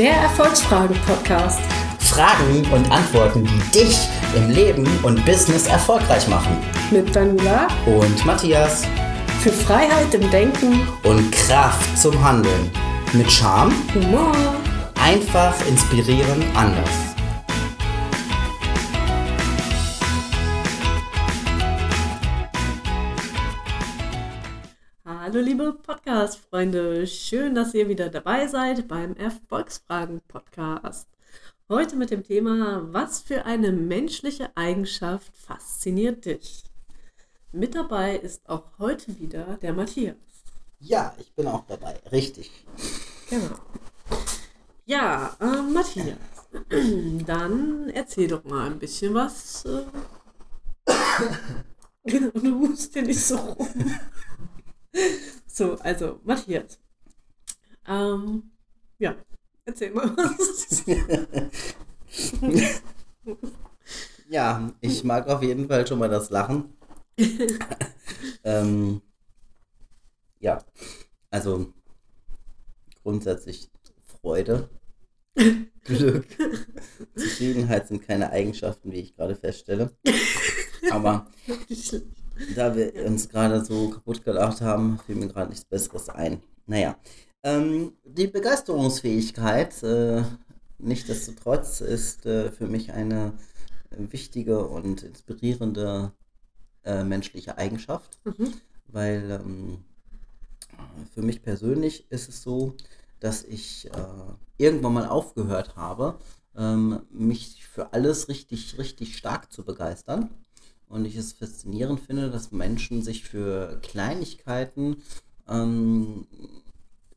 Der Erfolgsfragen-Podcast. Fragen und Antworten, die dich im Leben und Business erfolgreich machen. Mit Daniela Und Matthias. für Freiheit im Denken, Und Kraft zum Handeln. Mit Charme, Humor. einfach inspirieren, anders. Hallo liebe Podcast-Freunde, schön, dass ihr wieder dabei seid beim Erfolgsfragen-Podcast. Heute mit dem Thema, was für eine menschliche Eigenschaft fasziniert dich? Mit dabei ist auch heute wieder der Matthias. Ja, ich bin auch dabei. Richtig. Genau. Ja, äh, Matthias, dann erzähl doch mal ein bisschen was. Äh. du musst dir nicht so rum. So, also Matthias. Ähm, ja, erzähl mal was. Ja, ich mag auf jeden Fall schon mal das Lachen. ähm, ja, also grundsätzlich Freude, Glück, Zufriedenheit sind keine Eigenschaften, wie ich gerade feststelle. Aber da wir uns gerade so kaputt gelacht haben, fiel mir gerade nichts Besseres ein. Naja, ähm, die Begeisterungsfähigkeit, äh, nichtsdestotrotz, ist äh, für mich eine wichtige und inspirierende äh, menschliche Eigenschaft, Mhm. weil ähm, für mich persönlich ist es so, dass ich äh, irgendwann mal aufgehört habe, ähm, mich für alles richtig, richtig stark zu begeistern. Und ich es faszinierend finde, dass Menschen sich für Kleinigkeiten ähm,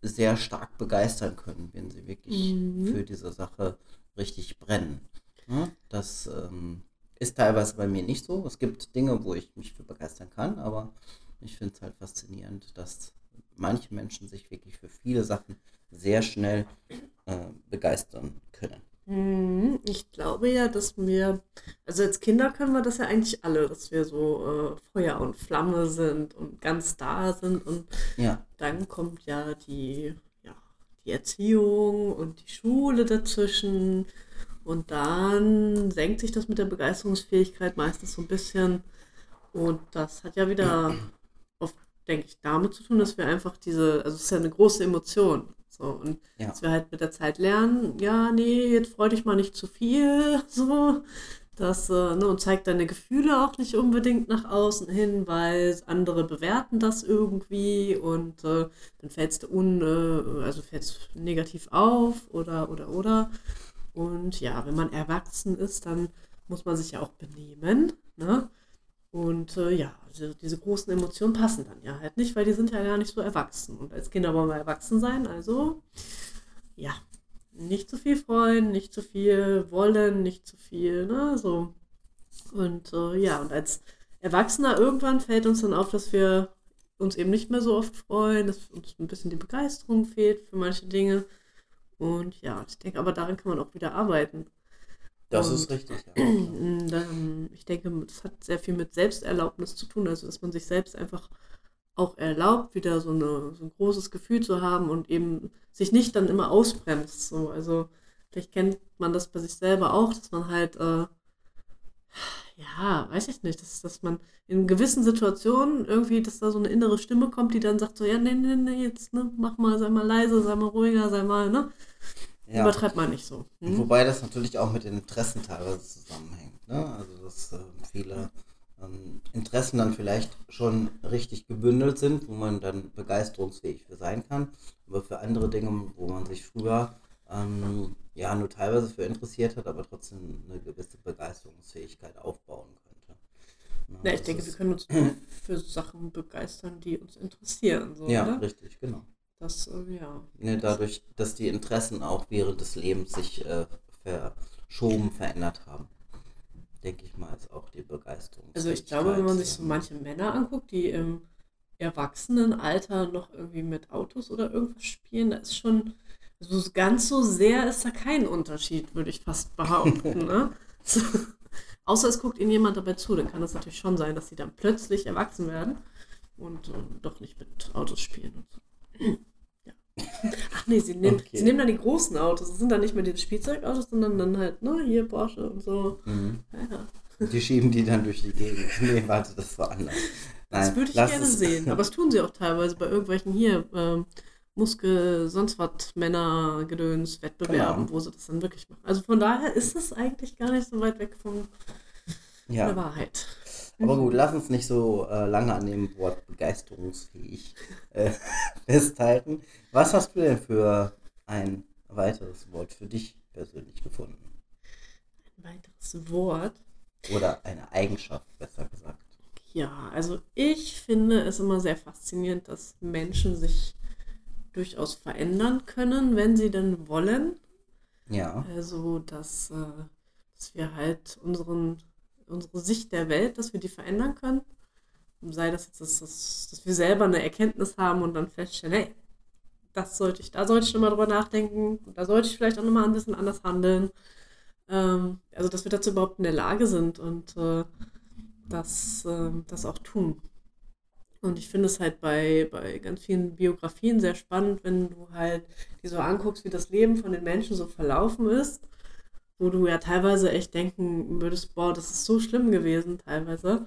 sehr stark begeistern können, wenn sie wirklich Mhm. für diese Sache richtig brennen. Ja, das ähm, ist teilweise bei mir nicht so. Es gibt Dinge, wo ich mich für begeistern kann, aber ich finde es halt faszinierend, dass manche Menschen sich wirklich für viele Sachen sehr schnell äh, begeistern können. Mhm, Ich glaube ja, dass wir, also als Kinder können wir das ja eigentlich alle, dass wir so äh, Feuer und Flamme sind und ganz da sind und Ja, dann kommt ja die, ja, die Erziehung und die Schule dazwischen und dann senkt sich das mit der Begeisterungsfähigkeit meistens so ein bisschen und das hat ja wieder oft, denke ich, damit zu tun, dass wir einfach diese, also es ist ja eine große Emotion, so und ja, dass wir halt mit der Zeit lernen, ja, nee, jetzt freu dich mal nicht zu viel, so. Das, äh, ne, und zeigt deine Gefühle auch nicht unbedingt nach außen hin, weil andere bewerten das irgendwie und äh, dann fällst du un, äh, also fällst negativ auf oder, oder, oder. Und ja, wenn man erwachsen ist, dann muss man sich ja auch benehmen, ne? Und äh, ja, also diese großen Emotionen passen dann ja halt nicht, weil die sind ja gar nicht so erwachsen. Und als Kinder wollen wir erwachsen sein, also ja, nicht zu viel freuen, nicht zu viel wollen, nicht zu viel, ne, so. Und äh, ja, und als Erwachsener irgendwann fällt uns dann auf, dass wir uns eben nicht mehr so oft freuen, dass uns ein bisschen die Begeisterung fehlt für manche Dinge. Und ja, ich denke, aber daran kann man auch wieder arbeiten. Das Und- ist richtig. Ja. Ich denke, das hat sehr viel mit Selbsterlaubnis zu tun, also dass man sich selbst einfach auch erlaubt, wieder so, eine, so ein großes Gefühl zu haben und eben sich nicht dann immer ausbremst. So. Also vielleicht kennt man das bei sich selber auch, dass man halt, äh, ja, weiß ich nicht, dass, dass man in gewissen Situationen irgendwie, dass da so eine innere Stimme kommt, die dann sagt so, ja, nee, nee, nee, jetzt, ne, mach mal, sei mal leise, sei mal ruhiger, sei mal, ne? Ja. Übertreibt man nicht so. Hm? Wobei das natürlich auch mit den Interessen teilweise zusammenhängt. Ne? Also dass äh, viele ähm, Interessen dann vielleicht schon richtig gebündelt sind, wo man dann begeisterungsfähig für sein kann. Aber für andere Dinge, wo man sich früher ähm, ja nur teilweise für interessiert hat, aber trotzdem eine gewisse Begeisterungsfähigkeit aufbauen könnte. Ne? Ja, ich Das denke, wir können uns für Sachen begeistern, die uns interessieren. So, Ja, oder? richtig, genau. Das, äh, ja. Ne, dadurch, dass die Interessen auch während des Lebens sich äh, verschoben, verändert haben. Denke ich mal, ist auch die Begeisterung. Also ich glaube, wenn man sich so manche Männer anguckt, die im Erwachsenenalter noch irgendwie mit Autos oder irgendwas spielen, da ist schon, also ganz so sehr ist da kein Unterschied, würde ich fast behaupten. ne? so, außer es guckt ihnen jemand dabei zu, dann kann das natürlich schon sein, dass sie dann plötzlich erwachsen werden und äh, doch nicht mit Autos spielen und so. Ach nee, sie nehmen, Okay. sie nehmen dann die großen Autos. Das sind dann nicht mehr diese Spielzeugautos, sondern dann halt, ne, hier Porsche und so. Mhm. Ja. Und die schieben die dann durch die Gegend. Nee, warte, das war anders. Das Nein, würde ich gerne es- sehen. Aber das tun sie auch teilweise bei irgendwelchen hier ähm, Muskel, sonst was, Männer, Gedöns, Wettbewerben, Genau. wo sie das dann wirklich machen. Also von daher ist es eigentlich gar nicht so weit weg von ja. der Wahrheit. Aber gut, lass uns nicht so äh, lange an dem Wort begeisterungsfähig äh, festhalten. Was hast du denn für ein weiteres Wort für dich persönlich gefunden? Ein weiteres Wort. Oder eine Eigenschaft, besser gesagt. Ja, also ich finde es immer sehr faszinierend, dass Menschen sich durchaus verändern können, wenn sie denn wollen. Ja. Also, dass, äh, dass wir halt unseren, unsere Sicht der Welt, dass wir die verändern können. Sei das jetzt, dass, dass, dass wir selber eine Erkenntnis haben und dann feststellen, hey, das sollte ich, da sollte ich nochmal drüber nachdenken, da sollte ich vielleicht auch nochmal ein bisschen anders handeln. Ähm, also, dass wir dazu überhaupt in der Lage sind und äh, das, ähm, das auch tun. Und ich finde es halt bei, bei ganz vielen Biografien sehr spannend, wenn du halt die so anguckst, wie das Leben von den Menschen so verlaufen ist, wo du ja teilweise echt denken würdest, boah, das ist so schlimm gewesen, teilweise.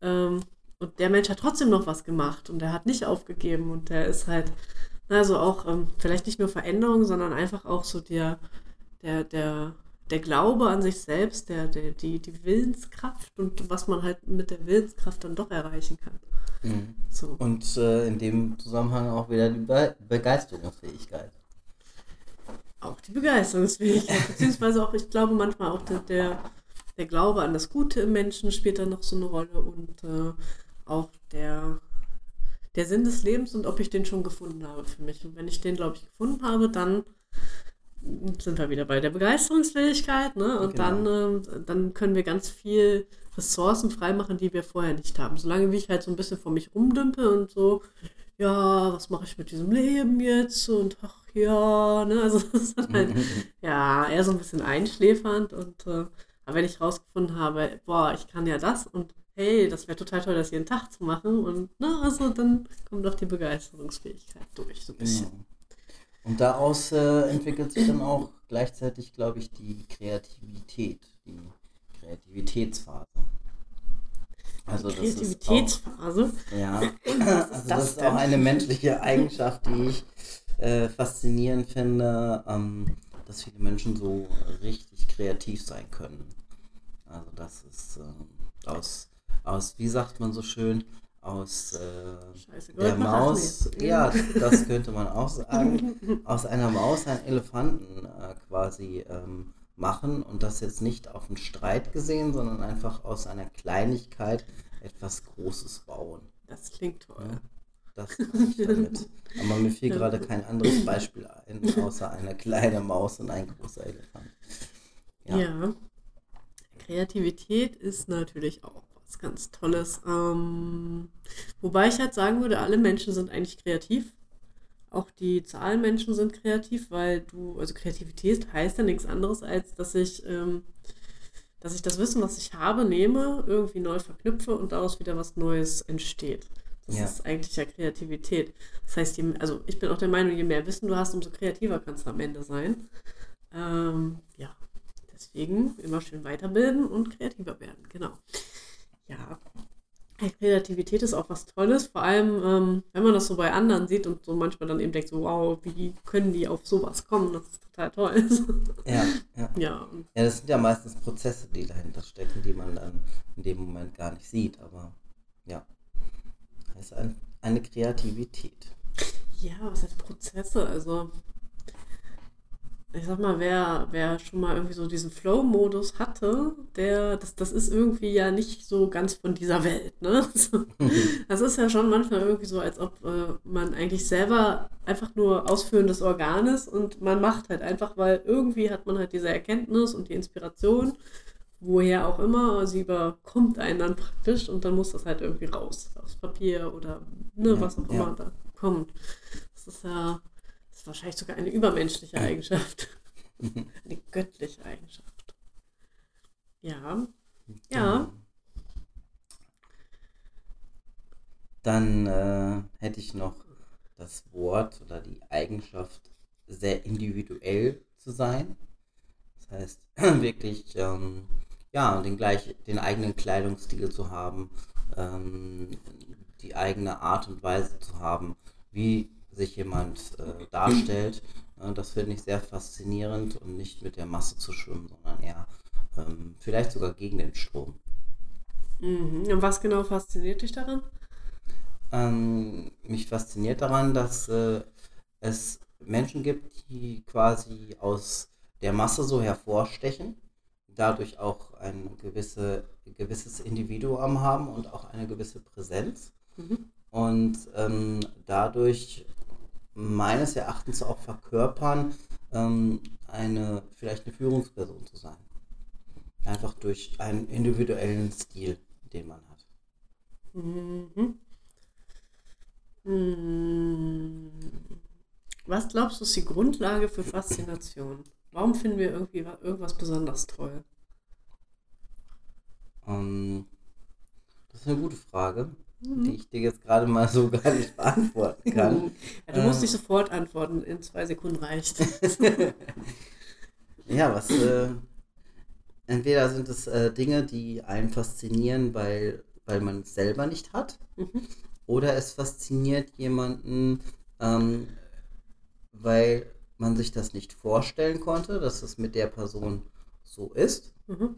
Ähm, und der Mensch hat trotzdem noch was gemacht und der hat nicht aufgegeben und der ist halt, also auch ähm, vielleicht nicht nur Veränderung, sondern einfach auch so der, der, der, der Glaube an sich selbst, der, der, die, die Willenskraft und was man halt mit der Willenskraft dann doch erreichen kann. Mhm. So. Und äh, in dem Zusammenhang auch wieder die Be Begeisterungsfähigkeit. Auch die Begeisterungsfähigkeit, beziehungsweise auch, ich glaube, manchmal auch der, der, der Glaube an das Gute im Menschen spielt da noch so eine Rolle und äh, auch der, der Sinn des Lebens und ob ich den schon gefunden habe für mich. Und wenn ich den, glaube ich, gefunden habe, dann sind wir wieder bei der Begeisterungsfähigkeit, ne? Und Genau. dann, ähm, dann können wir ganz viel Ressourcen freimachen, die wir vorher nicht haben. Solange wie ich halt so ein bisschen vor mich rumdümpe und so, ja, was mache ich mit diesem Leben jetzt? Und ach ja, ne? Also das ist halt, ja, eher so ein bisschen einschläfernd. Und äh, aber wenn ich rausgefunden habe, boah, ich kann ja das und hey, das wäre total toll, das jeden Tag zu machen. Und ne, also dann kommt auch die Begeisterungsfähigkeit durch, so ein bisschen. Genau. Und daraus äh, entwickelt sich dann auch gleichzeitig, glaube ich, die Kreativität, die Kreativitätsphase. Also das ist auch, Kreativitätsphase. ja, also das das ist auch eine menschliche Eigenschaft, die ich äh, faszinierend finde, ähm, dass viele Menschen so richtig kreativ sein können. Also das ist ähm, aus, aus, wie sagt man so schön, aus äh, Scheiße, der Maus, ja, das könnte man auch sagen, aus einer Maus einen Elefanten äh, quasi ähm, machen und das jetzt nicht auf einen Streit gesehen, sondern einfach aus einer Kleinigkeit etwas Großes bauen. Das klingt toll. Ja, das damit. Aber mir fiel gerade kein anderes Beispiel ein, außer eine kleine Maus und ein großer Elefant. Ja. Ja. Kreativität ist natürlich auch was ganz Tolles. Ähm, wobei ich halt sagen würde, alle Menschen sind eigentlich kreativ. Auch die Zahlenmenschen sind kreativ, weil du, also Kreativität heißt ja nichts anderes, als dass ich, ähm, dass ich das Wissen, was ich habe, nehme, irgendwie neu verknüpfe und daraus wieder was Neues entsteht. Das Ja. ist eigentlich ja Kreativität. Das heißt, je, also ich bin auch der Meinung, je mehr Wissen du hast, umso kreativer kannst du am Ende sein. Ähm, ja, deswegen immer schön weiterbilden und kreativer werden, genau. Ja, Kreativität ist auch was Tolles, vor allem, ähm, wenn man das so bei anderen sieht und so manchmal dann eben denkt, so, wow, wie können die auf sowas kommen? Das ist total toll. Ja, ja. ja, Ja, das sind ja meistens Prozesse, die dahinter stecken, die man dann in dem Moment gar nicht sieht, aber ja, das ist ein, eine Kreativität. ja, was heißt Prozesse? Also, ich sag mal, wer, wer schon mal irgendwie so diesen Flow-Modus hatte, der, das, das ist irgendwie ja nicht so ganz von dieser Welt, ne? So. Das ist ja schon manchmal irgendwie so, als ob äh, man eigentlich selber einfach nur ausführendes Organ ist und man macht halt einfach, weil irgendwie hat man halt diese Erkenntnis und die Inspiration, woher auch immer, sie überkommt einen dann praktisch und dann muss das halt irgendwie raus, aufs Papier oder ne, Ja, was auch ja. immer da kommt. Das ist ja das ist wahrscheinlich sogar eine übermenschliche Eigenschaft. eine göttliche Eigenschaft. Ja. Ja. Dann äh, hätte ich noch das Wort oder die Eigenschaft sehr individuell zu sein. Das heißt, wirklich ähm, ja, den, gleich, den eigenen Kleidungsstil zu haben, ähm, die eigene Art und Weise zu haben, wie sich jemand äh, darstellt. Äh, das finde ich sehr faszinierend und nicht mit der Masse zu schwimmen, sondern eher ähm, vielleicht sogar gegen den Strom. Mhm. Und was genau fasziniert dich daran? Ähm, mich fasziniert daran, dass äh, es Menschen gibt, die quasi aus der Masse so hervorstechen, dadurch auch ein gewisse, gewisses Individuum haben und auch eine gewisse Präsenz. Mhm. Und ähm, dadurch meines Erachtens auch verkörpern, ähm, eine vielleicht eine Führungsperson zu sein. Einfach durch einen individuellen Stil, den man hat. Mhm. Mhm. Was glaubst du ist die Grundlage für Faszination? Warum finden wir irgendwie irgendwas besonders toll? Ähm, das ist eine gute Frage. Die ich dir jetzt gerade mal so gar nicht beantworten kann. ja, du musst nicht ähm. sofort antworten, in zwei Sekunden reicht. ja, was. Äh, entweder sind es äh, Dinge, die einen faszinieren, weil, weil man es selber nicht hat, mhm. oder es fasziniert jemanden, ähm, weil man sich das nicht vorstellen konnte, dass es mit der Person so ist. Mhm.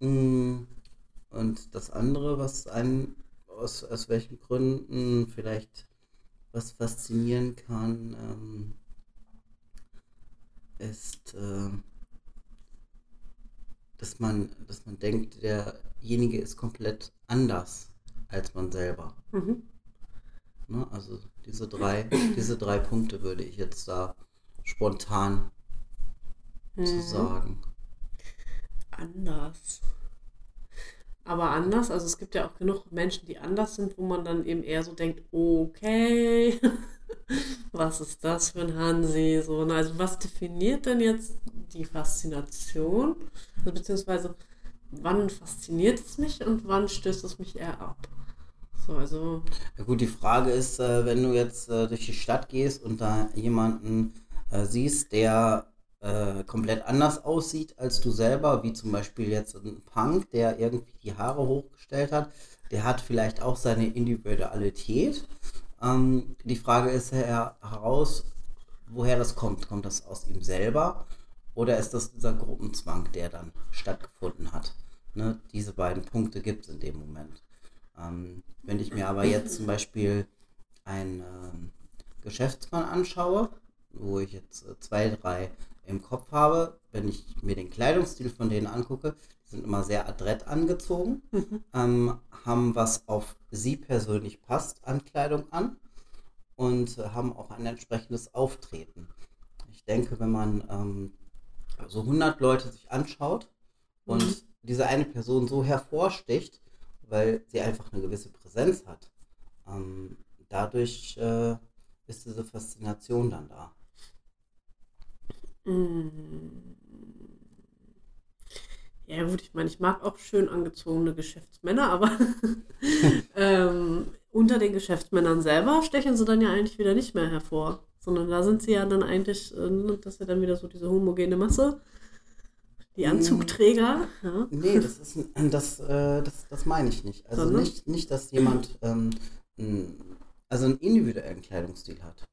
Mm, und das andere, was einen aus, aus welchen Gründen vielleicht was faszinieren kann, ähm, ist, äh, dass man, dass man denkt, derjenige ist komplett anders als man selber. Mhm. Ne? Also diese drei, diese drei Punkte würde ich jetzt da spontan mhm. zu sagen. Anders. Aber anders, also es gibt ja auch genug Menschen, die anders sind, wo man dann eben eher so denkt, okay, was ist das für ein Hansi? So, ne? also was definiert denn jetzt die Faszination? Also, beziehungsweise wann fasziniert es mich und wann stößt es mich eher ab? So, also. Ja gut, die Frage ist, äh, wenn du jetzt äh, durch die Stadt gehst und da jemanden äh, siehst, der äh, komplett anders aussieht als du selber, wie zum Beispiel jetzt ein Punk, der irgendwie die Haare hochgestellt hat, der hat vielleicht auch seine Individualität. Ähm, die Frage ist her heraus, woher das kommt. Kommt das aus ihm selber oder ist das dieser Gruppenzwang, der dann stattgefunden hat? Ne? Diese beiden Punkte gibt es in dem Moment. Ähm, wenn ich mir aber jetzt zum Beispiel einen ähm, Geschäftsmann anschaue, wo ich jetzt äh, zwei, drei im Kopf habe, wenn ich mir den Kleidungsstil von denen angucke, die sind immer sehr adrett angezogen, mhm. ähm, haben was auf sie persönlich passt an Kleidung an und haben auch ein entsprechendes Auftreten. Ich denke, wenn man ähm, so 100 Leute sich anschaut und mhm. diese eine Person so hervorsticht, weil sie einfach eine gewisse Präsenz hat, ähm, dadurch äh, ist diese Faszination dann da. Mm. Ja gut, ich meine, ich mag auch schön angezogene Geschäftsmänner, aber ähm, unter den Geschäftsmännern selber stechen sie dann ja eigentlich wieder nicht mehr hervor. Sondern da sind sie ja dann eigentlich, äh, das ist ja dann wieder so diese homogene Masse. Die mm. Anzugträger. Ja. Nee, das ist das, äh, das, das meine ich nicht. Also nicht, nicht, dass jemand ähm, also einen individuellen Kleidungsstil hat.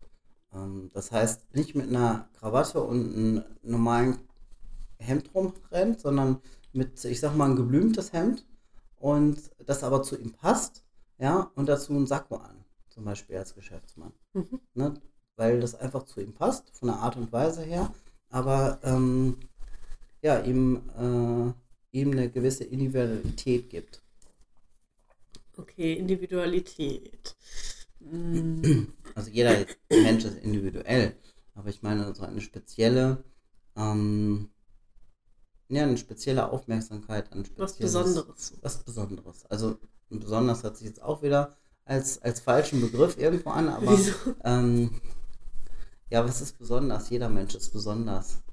Ähm, das heißt, nicht mit einer Krawatte und einem normalen Hemd rumrennt, sondern mit, ich sag mal, ein geblümtes Hemd und das aber zu ihm passt, ja, und dazu ein Sakko an, zum Beispiel als Geschäftsmann. Mhm. Ne? Weil das einfach zu ihm passt, von der Art und Weise her, aber ähm, ja, ihm, äh, ihm eine gewisse Individualität gibt. Okay, Individualität. Also jeder Mensch ist individuell, aber ich meine so eine spezielle, ähm, ja, eine spezielle Aufmerksamkeit an was Besonderes. Was Besonderes. Also besonders hat sich jetzt auch wieder als, als falschen Begriff irgendwo an, aber ähm, ja, was ist besonders? Jeder Mensch ist besonders.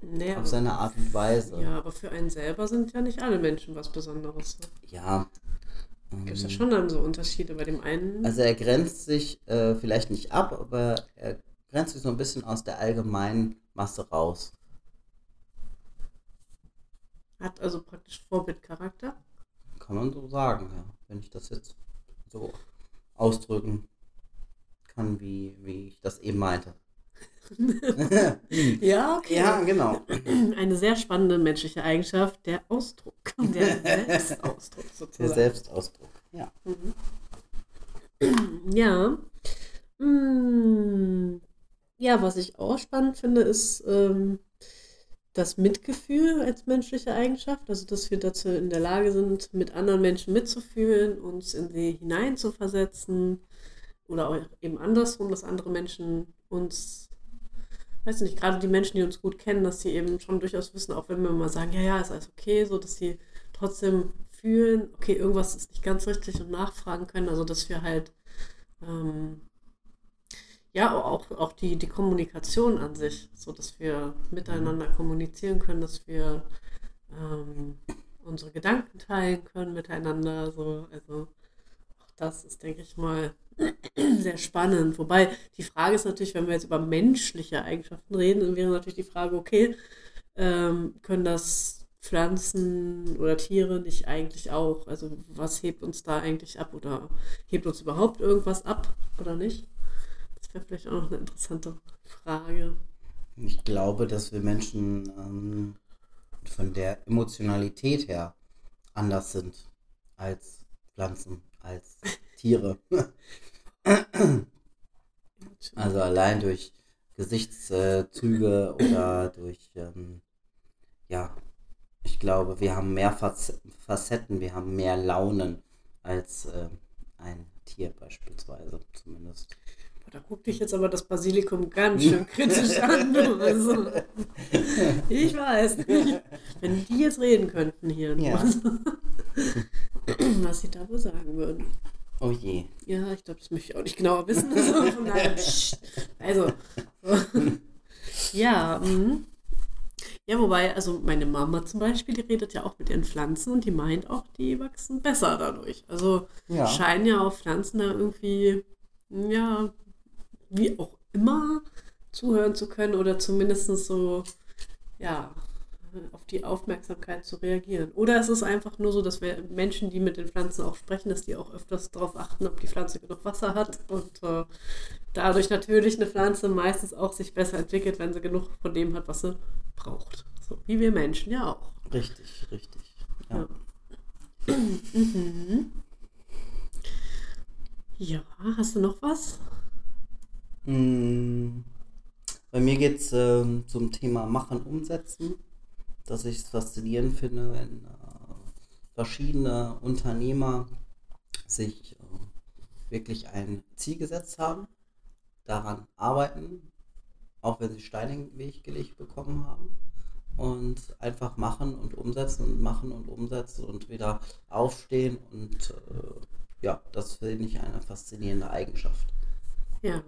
Nee, auf seine Art und Weise. Ja, aber für einen selber sind ja nicht alle Menschen was Besonderes. Ne? Ja, Gibt es ja schon dann so Unterschiede bei dem einen? Also er grenzt sich äh, vielleicht nicht ab, aber er grenzt sich so ein bisschen aus der allgemeinen Masse raus. Hat also praktisch Vorbildcharakter. Kann man so sagen, ja. Wenn ich das jetzt so ausdrücken kann, wie, wie ich das eben meinte. ja, okay. Ja, genau. Eine sehr spannende menschliche Eigenschaft, der Ausdruck. Der Selbstausdruck sozusagen. Der Selbstausdruck, ja. Mhm. Ja. Mm. Ja, was ich auch spannend finde, ist ähm, das Mitgefühl als menschliche Eigenschaft. Also, dass wir dazu in der Lage sind, mit anderen Menschen mitzufühlen, uns in sie hineinzuversetzen. Oder auch eben andersrum, dass andere Menschen uns, weiß nicht, gerade die Menschen, die uns gut kennen, dass sie eben schon durchaus wissen, auch wenn wir mal sagen, ja, ja, ist alles okay, so dass sie trotzdem fühlen, okay, irgendwas ist nicht ganz richtig und nachfragen können. Also, dass wir halt ähm, ja, auch, auch die, die Kommunikation an sich, so dass wir miteinander kommunizieren können, dass wir ähm, unsere Gedanken teilen können miteinander. So. Also das ist, denke ich mal, sehr spannend. Wobei die Frage ist natürlich, wenn wir jetzt über menschliche Eigenschaften reden, dann wäre natürlich die Frage, okay, ähm, können das Pflanzen oder Tiere nicht eigentlich auch? Also was hebt uns da eigentlich ab oder hebt uns überhaupt irgendwas ab oder nicht? Das wäre vielleicht auch noch eine interessante Frage. Ich glaube, dass wir Menschen ähm, von der Emotionalität her anders sind als Pflanzen, als Tiere. also allein durch Gesichtszüge oder durch, ähm, ja, ich glaube, wir haben mehr Facetten, wir haben mehr Launen als äh, ein Tier beispielsweise, zumindest. Da guckt dich jetzt aber das Basilikum ganz schön kritisch an. Also, ich weiß nicht. Wenn die jetzt reden könnten hier, Ja. was sie da wohl sagen würden. Oh je. Ja, ich glaube, das möchte ich auch nicht genauer wissen. Also, von daher, also so. ja, mhm. ja, wobei, also meine Mama zum Beispiel, die redet ja auch mit ihren Pflanzen und die meint auch, die wachsen besser dadurch. Also Ja. scheinen ja auch Pflanzen da irgendwie, ja, wie auch immer zuhören zu können oder zumindest so, ja, auf die Aufmerksamkeit zu reagieren. Oder es ist einfach nur so, dass wir Menschen, die mit den Pflanzen auch sprechen, dass die auch öfters darauf achten, ob die Pflanze genug Wasser hat und äh, dadurch natürlich eine Pflanze meistens auch sich besser entwickelt, wenn sie genug von dem hat, was sie braucht. So wie wir Menschen ja auch. Richtig, richtig. Ja. Ja. Mhm. Ja, hast du noch was? Mm, Bei mir geht es ähm, zum Thema Machen, Umsetzen, dass ich es faszinierend finde, wenn äh, verschiedene Unternehmer sich äh, wirklich ein Ziel gesetzt haben, daran arbeiten, auch wenn sie Steine in den Weg gelegt bekommen haben und einfach machen und umsetzen und machen und umsetzen und wieder aufstehen und äh, ja, das finde ich eine faszinierende Eigenschaft. Ja,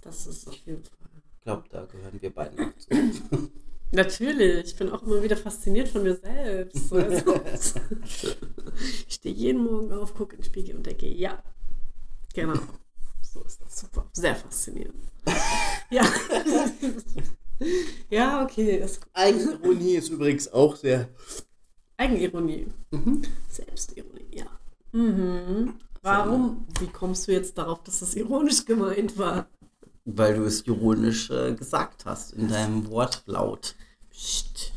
das ist auf jeden Fall. Ich glaube, da gehören wir beiden auch zu. Natürlich, ich bin auch immer wieder fasziniert von mir selbst. So, Also, ich stehe jeden Morgen auf, gucke in den Spiegel und denke, ja, genau. So ist das super. Sehr faszinierend. Ja. ja, okay. Das Eigenironie ist übrigens auch sehr. Eigenironie. Mhm. Selbstironie, ja. Mhm. Warum? Wie kommst du jetzt darauf, dass das ironisch gemeint war? Weil du es ironisch äh, gesagt hast in deinem Wortlaut. Psst.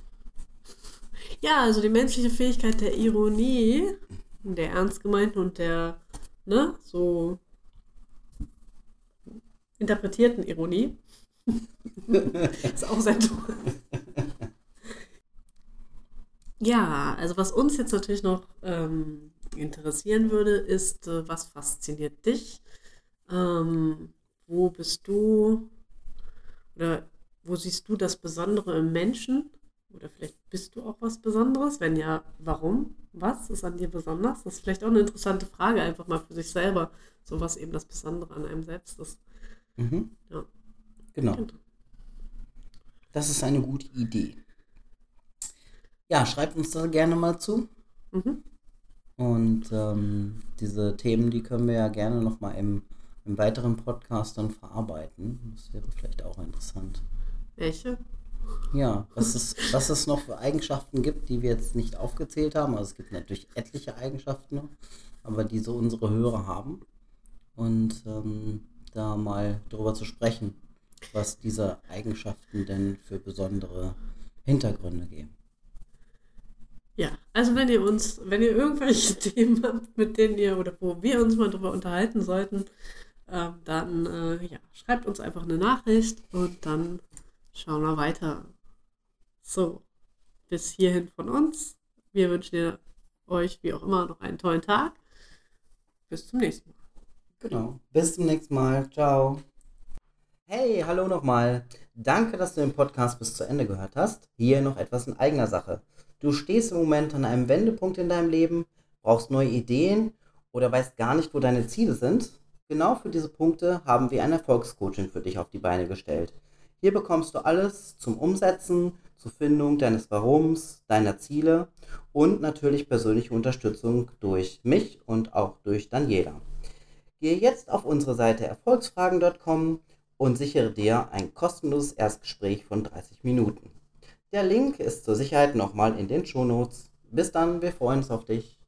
Ja, also die menschliche Fähigkeit der Ironie, der ernst gemeinten und der, ne, so interpretierten Ironie, ist auch sehr toll. Ja, also was uns jetzt natürlich noch ähm, interessieren würde, ist, äh, was fasziniert dich? Ähm, wo bist du oder wo siehst du das Besondere im Menschen? Oder vielleicht bist du auch was Besonderes? Wenn ja, warum? Was ist an dir besonders? Das ist vielleicht auch eine interessante Frage, einfach mal für sich selber, so was eben das Besondere an einem selbst ist. Mhm. Ja. Genau. Das ist eine gute Idee. Ja, schreibt uns da gerne mal zu. Mhm. Und ähm, diese Themen, die können wir ja gerne nochmal im im weiteren Podcast dann verarbeiten. Das wäre vielleicht auch interessant. Welche? Ja, was es, was es noch für Eigenschaften gibt, die wir jetzt nicht aufgezählt haben. Also es gibt natürlich etliche Eigenschaften noch, aber die so unsere Hörer haben. Und ähm, da mal drüber zu sprechen, was diese Eigenschaften denn für besondere Hintergründe geben. Ja, also wenn ihr uns, wenn ihr irgendwelche Themen habt, mit denen ihr oder wo wir uns mal drüber unterhalten sollten, ähm, dann äh, ja, schreibt uns einfach eine Nachricht und dann schauen wir weiter. So, bis hierhin von uns. Wir wünschen euch wie auch immer noch einen tollen Tag. Bis zum nächsten Mal. Genau. Bis zum nächsten Mal. Ciao. Hey, hallo nochmal. Danke, dass du den Podcast bis zu Ende gehört hast. Hier noch etwas in eigener Sache. Du stehst im Moment an einem Wendepunkt in deinem Leben, brauchst neue Ideen oder weißt gar nicht, wo deine Ziele sind. Genau für diese Punkte haben wir ein Erfolgscoaching für dich auf die Beine gestellt. Hier bekommst du alles zum Umsetzen, zur Findung deines Warums, deiner Ziele und natürlich persönliche Unterstützung durch mich und auch durch Daniela. Gehe jetzt auf unsere Seite erfolgsfragen.com und sichere dir ein kostenloses Erstgespräch von 30 Minuten. Der Link ist zur Sicherheit nochmal in den Shownotes. Bis dann, wir freuen uns auf dich.